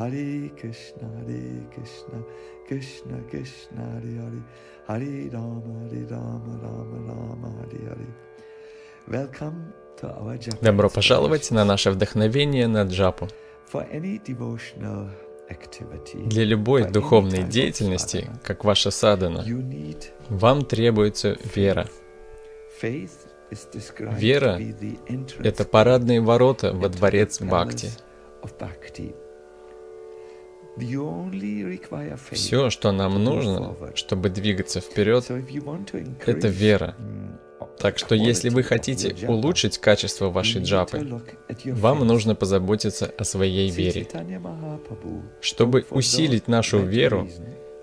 Hare Krishna, Hare Krishna, Krishna Krishna, Hare Hare, Hare Rama, Hare Rama, Rama Rama, Hare Hare. Welcome to our Japa Добро пожаловать на наше вдохновение на джапу. Для любой духовной деятельности, как ваша садана, вам требуется вера. Вера Это парадные ворота во дворец Бхакти. Все, что нам нужно, чтобы двигаться вперед, это вера. Так что если вы хотите улучшить качество вашей джапы, вам нужно позаботиться о своей вере. Чтобы усилить нашу веру,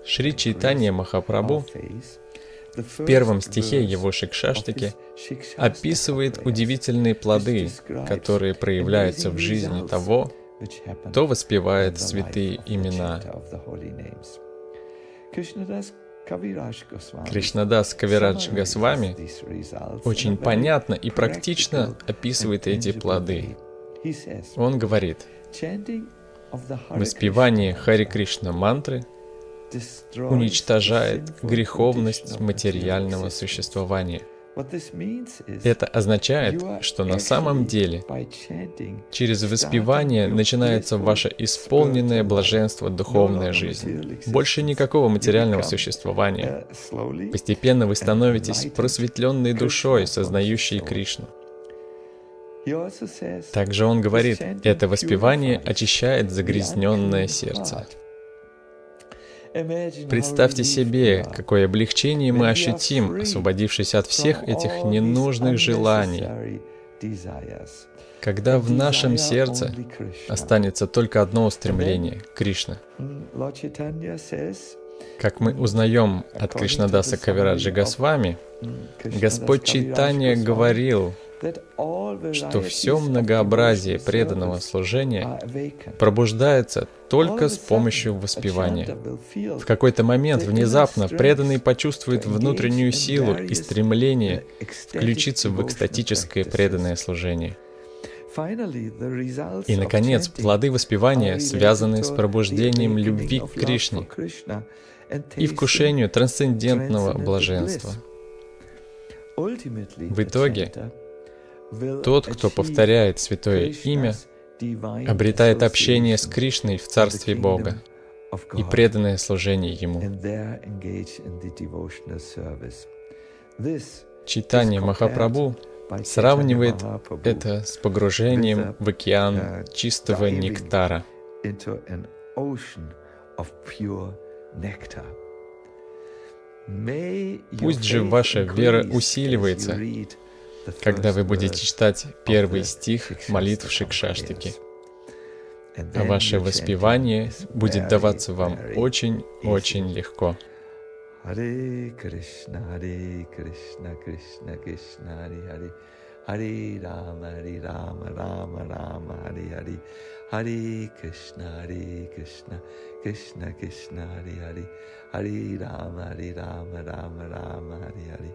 Шри Чайтанья Махапрабху в первом стихе его Шикшаштаки описывает удивительные плоды, которые проявляются в жизни того, кто воспевает святые имена. Кришнадас Кавирадж Госвами очень понятно и практично описывает эти плоды. Он говорит, воспевание Хари Кришна мантры уничтожает греховность материального существования. Это означает, что на самом деле через воспевание начинается ваше исполненное блаженство духовная жизнь. Больше никакого материального существования. uh, Постепенно вы становитесь просветленной душой, сознающей Кришну. Также он говорит, это воспевание очищает загрязненное сердце. Представьте себе, какое облегчение мы ощутим, освободившись от всех этих ненужных желаний, когда в нашем сердце останется только одно устремление — Кришна. Как мы узнаем от Кришнадаса Кавираджи Госвами, Господь Чайтанья говорил, что все многообразие преданного служения пробуждается только с помощью воспевания. В какой-то момент внезапно преданный почувствует внутреннюю силу и стремление включиться в экстатическое преданное служение. И, наконец, плоды воспевания связаны с пробуждением любви к Кришне и вкушению трансцендентного блаженства. В итоге, Тот, кто повторяет святое имя, обретает общение с Кришной в Царстве Бога и преданное служение Ему. Читание Махапрабху сравнивает это с погружением в океан чистого нектара. Пусть же ваша вера усиливается, когда вы будете читать первый стих молитв Шикшаштики, а ваше воспевание будет даваться вам очень-очень легко. Hare Krishna, Hare Krishna, Krishna Krishna, Hare Hare, Hare Rama, Hare Rama, Rama Rama, Hare Hare, Hare Krishna, Hare Krishna, Krishna Krishna, Hare Hare, Hare Rama, Hare Rama, Rama Rama, Hare Hare,